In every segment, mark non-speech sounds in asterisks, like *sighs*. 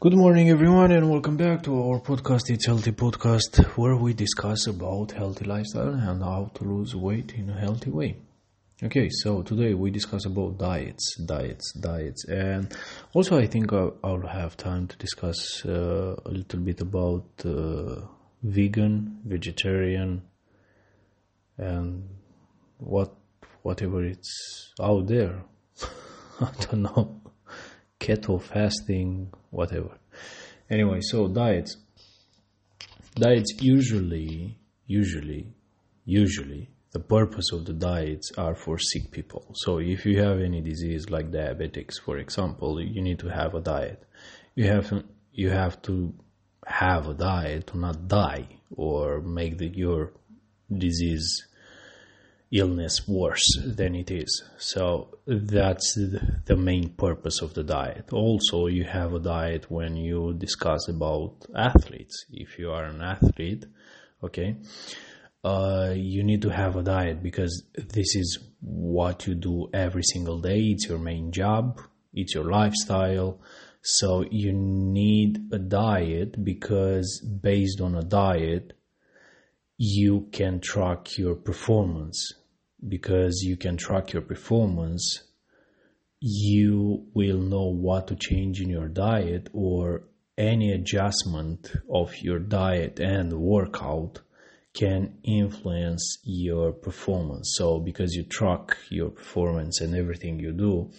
Good morning, everyone, and welcome back to our podcast. It's Healthy Podcast, where we discuss about healthy lifestyle and how to lose weight in a healthy way. Okay, so today we discuss about diets, diets, diets, and also I think I'll, have time to discuss uh, a little bit about uh, vegan, vegetarian, and what whatever it's out there. *laughs* I don't know, keto fasting, whatever. Anyway, so diets. Diets usually, usually, usually the purpose of the diets are for sick people. So if you have any disease like diabetics, for example, you need to have a diet. You have you have to have a diet to not die or make the, your disease illness worse than it is. So that's the main purpose of the diet. Also, you have a diet when you discuss about athletes. If you are an athlete, okay, uh, you need to have a diet because this is what you do every single day. It's your main job, it's your lifestyle. So you need a diet because based on a diet, you can track your performance. Because you can track your performance, you will know what to change in your diet or any adjustment of your diet and workout can influence your performance. So, because you track your performance and everything you do,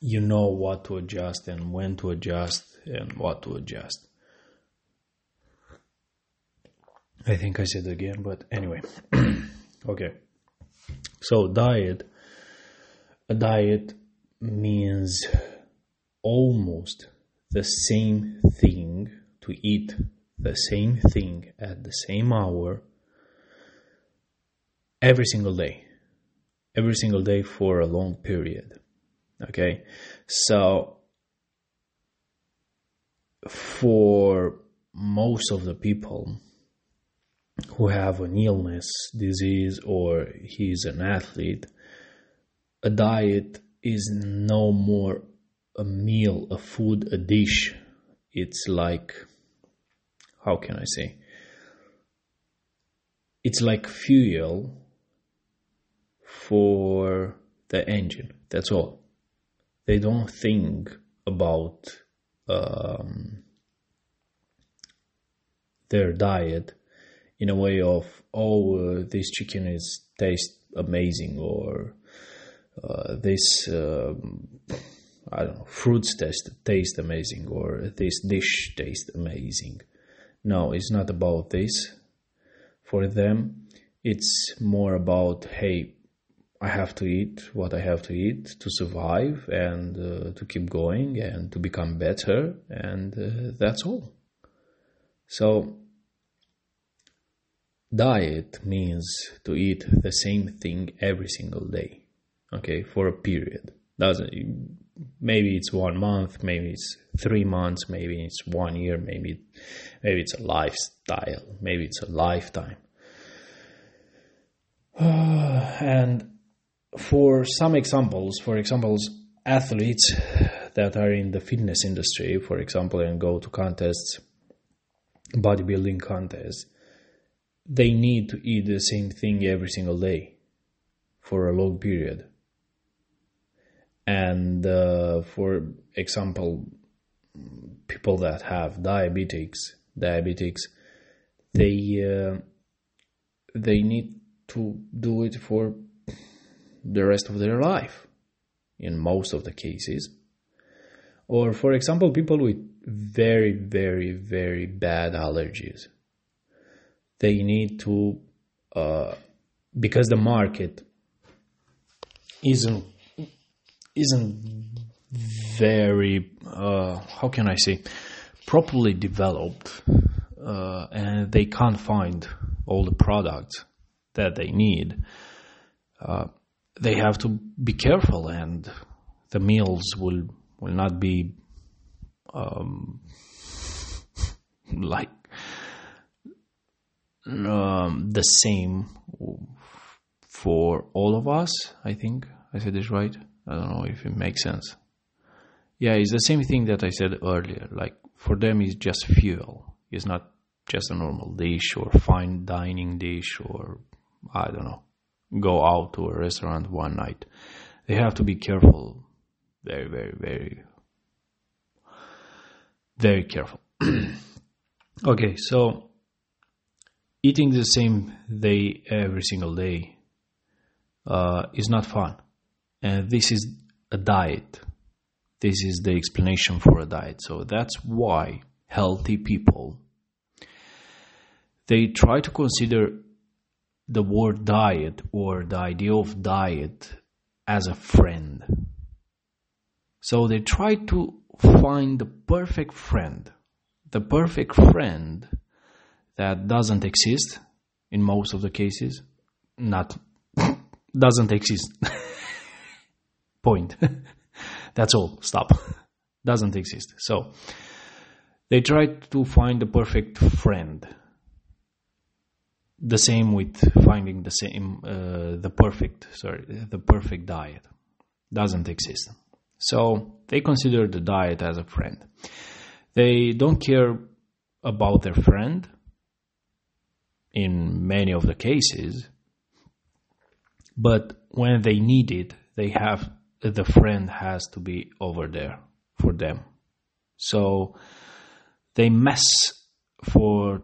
you know what to adjust and when to adjust and what to adjust. I think I said again, but anyway. *clears throat* okay. So, diet. A diet means almost the same thing to eat the same thing at the same hour every single day. Every single day for a long period. Okay? So, for most of the people who have an illness, disease, or he's an athlete, a diet is no more a meal, a food, a dish. It's like how can I say? It's like fuel for the engine. That's all. They don't think about um, their diet in a way of oh uh, this chicken is taste amazing or uh, this um, I don't know fruits taste taste amazing or this dish taste amazing no, it's not about this. For them, it's more about, hey, I have to eat what I have to eat to survive and uh, to keep going and to become better, and uh, that's all. So, diet means to eat the same thing every single day, okay, for a period. Doesn't maybe it's one month, maybe it's three months, maybe it's one year, maybe maybe it's a lifestyle, maybe it's a lifetime. *sighs* and for some examples, for examples, athletes that are in the fitness industry, for example, and go to contests, bodybuilding contests, they need to eat the same thing every single day for a long period. And uh, for example people that have diabetics diabetics they uh, they need to do it for the rest of their life in most of the cases. Or for example people with very very very bad allergies they need to uh, because the market isn't isn't very uh, how can I say properly developed, uh, and they can't find all the products that they need. Uh, they have to be careful, and the meals will will not be um, *laughs* like um, the same for all of us. I think I said this right. I don't know if it makes sense. yeah, it's the same thing that I said earlier. Like for them, it's just fuel. It's not just a normal dish or fine dining dish or I don't know, go out to a restaurant one night. They have to be careful, very, very, very, very careful. *clears throat* okay, so eating the same day every single day uh, is not fun, and this is a diet this is the explanation for a diet. So that's why healthy people they try to consider the word diet or the idea of diet as a friend. So they try to find the perfect friend, the perfect friend that doesn't exist in most of the cases, not *laughs* doesn't exist. *laughs* Point. *laughs* That's all. Stop. Doesn't exist. So they try to find the perfect friend. The same with finding the same uh, the perfect sorry the perfect diet doesn't exist. So they consider the diet as a friend. They don't care about their friend in many of the cases, but when they need it, they have the friend has to be over there for them. So they mess for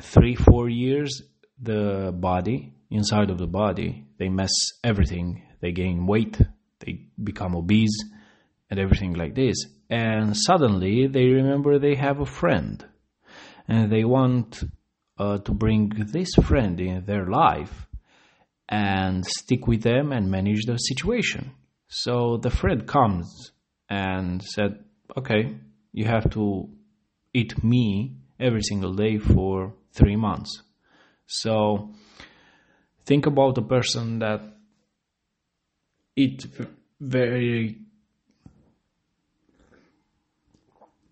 three, four years the body, inside of the body. They mess everything. They gain weight, they become obese, and everything like this. And suddenly they remember they have a friend. And they want uh, to bring this friend in their life and stick with them and manage the situation. So the friend comes and said, okay, you have to eat me every single day for three months. So think about a person that eat very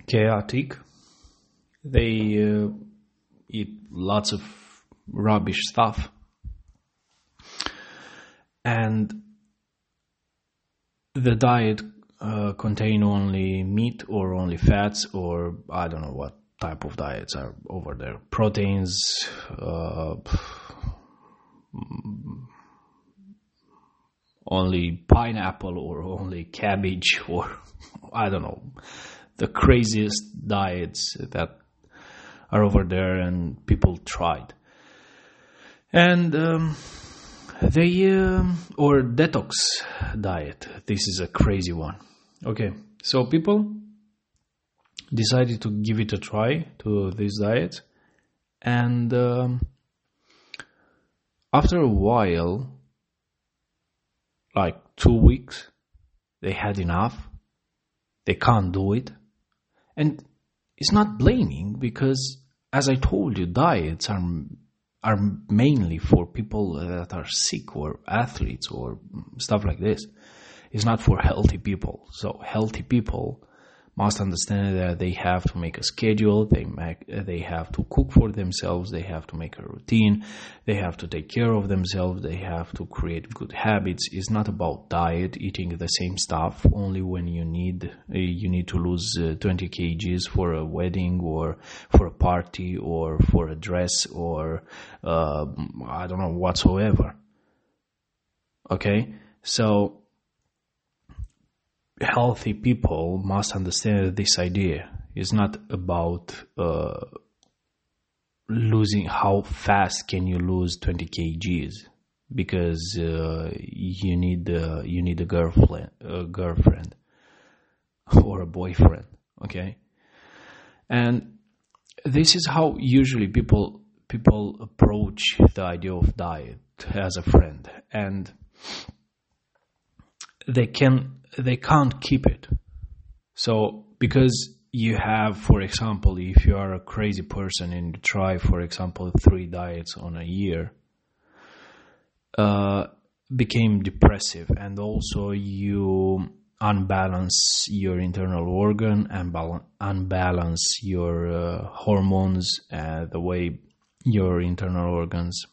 chaotic. They uh, eat lots of rubbish stuff. And the diet uh, contain only meat or only fats or I don't know what type of diets are over there. Proteins, uh, only pineapple or only cabbage or *laughs* I don't know the craziest diets that are over there and people tried. And um, they um, or detox diet. This is a crazy one. Okay, so people decided to give it a try to this diet, and um, after a while, like two weeks, they had enough. They can't do it, and it's not blaming because, as I told you, diets are are mainly for people uh, that are sick or athletes or stuff like this. It's not for healthy people. So healthy people must understand that they have to make a schedule, they make, they have to cook for themselves, they have to make a routine, they have to take care of themselves, they have to create good habits. It's not about diet, eating the same stuff only when you need you need to lose uh, 20 kgs for a wedding or for a party or for a dress or uh, I don't know whatsoever. Okay, so healthy people must understand this idea. It's not about uh, losing how fast can you lose 20 kgs because uh, you need uh, you need a girlfriend a girlfriend *laughs* or a boyfriend okay and this is how usually people people approach the idea of diet as a friend and they can they can't keep it. So because you have, for example, if you are a crazy person and you try, for example, three diets on a year, uh, became depressive, and also you unbalance your internal organ and unbalance your uh, hormones, uh, the way your internal organs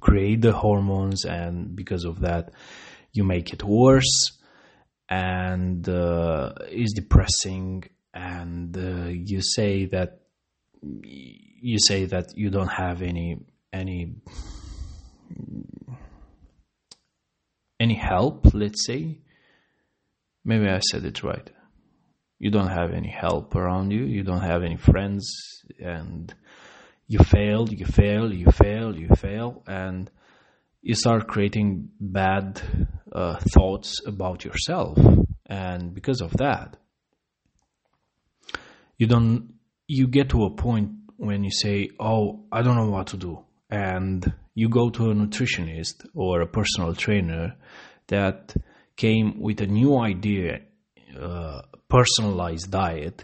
create the hormones, and because of that, you make it worse and uh, is depressing and uh, you say that you say that you don't have any any any help let's say. Maybe i said it right. You don't have any help around you you don't have any friends and you fail you fail you fail you fail and you start creating bad uh, thoughts about yourself. And because of that you don't you get to a point when you say oh i don't know what to do. And you go to a nutritionist or a personal trainer that came with a new idea uh, personalized diet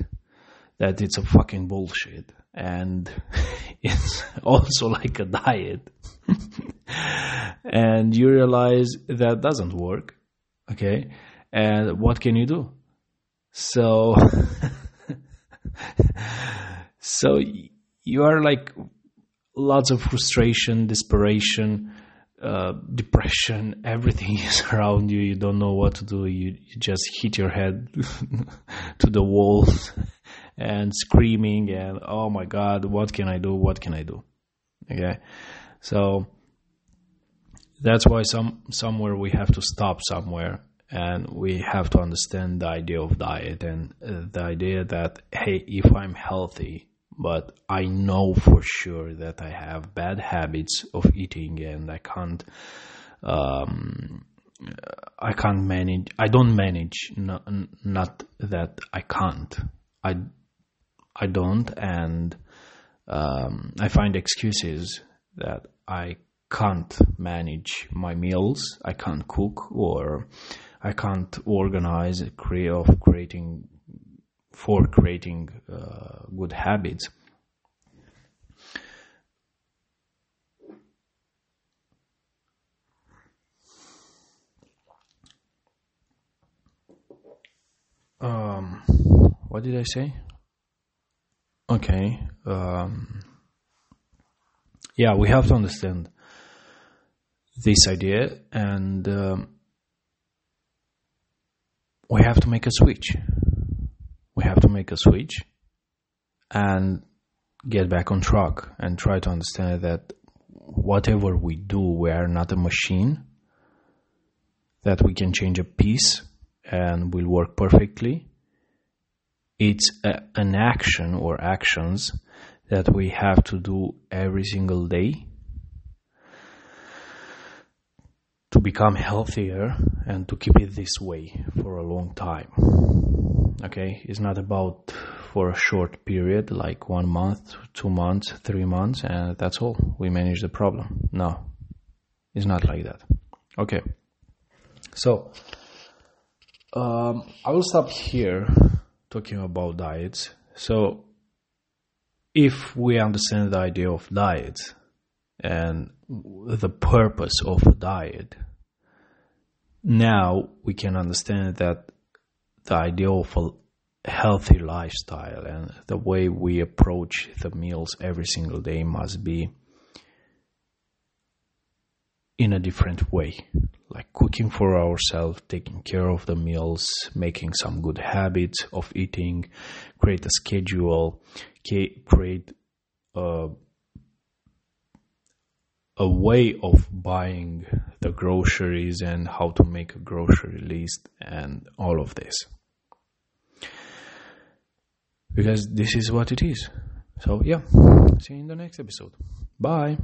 that it's a fucking bullshit and *laughs* it's also like a diet. And you realize that doesn't work okay? And what can you do? So *laughs* so you are like lots of frustration, desperation, uh, depression. Everything *laughs* is around you. You don't know what to do. You, you just hit your head *laughs* to the wall and screaming and oh my god, what can I do? What can I do? Okay, so that's why some somewhere we have to stop somewhere and we have to understand the idea of diet and uh, the idea that hey if i'm healthy but i know for sure that i have bad habits of eating and i can't um, i can't manage i don't manage not, that i can't. I i don't and um, i find excuses that i can't manage my meals i can't cook or I can't organize create of creating for creating uh, good habits. Um, what did I say? Okay. Um, yeah, we have to understand this idea and. Um, we have to make a switch. We have to make a switch and get back on track and try to understand that whatever we do, we are not a machine, that we can change a piece and will work perfectly. It's a, an action or actions that we have to do every single day to become healthier and to keep it this way for a long time. Okay, it's not about for a short period like one month, two months, three months, and that's all. We manage the problem. No, it's not like that. Okay, so um, I will stop here talking about diets. So, if we understand the idea of diets and the purpose of a diet, now we can understand that the idea of a healthy lifestyle and the way we approach the meals every single day must be in a different way like cooking for ourselves taking care of the meals making some good habits of eating create a schedule create a a way of buying the groceries and how to make a grocery list and all of this. Because this is what it is. So, yeah, see you in the next episode. Bye.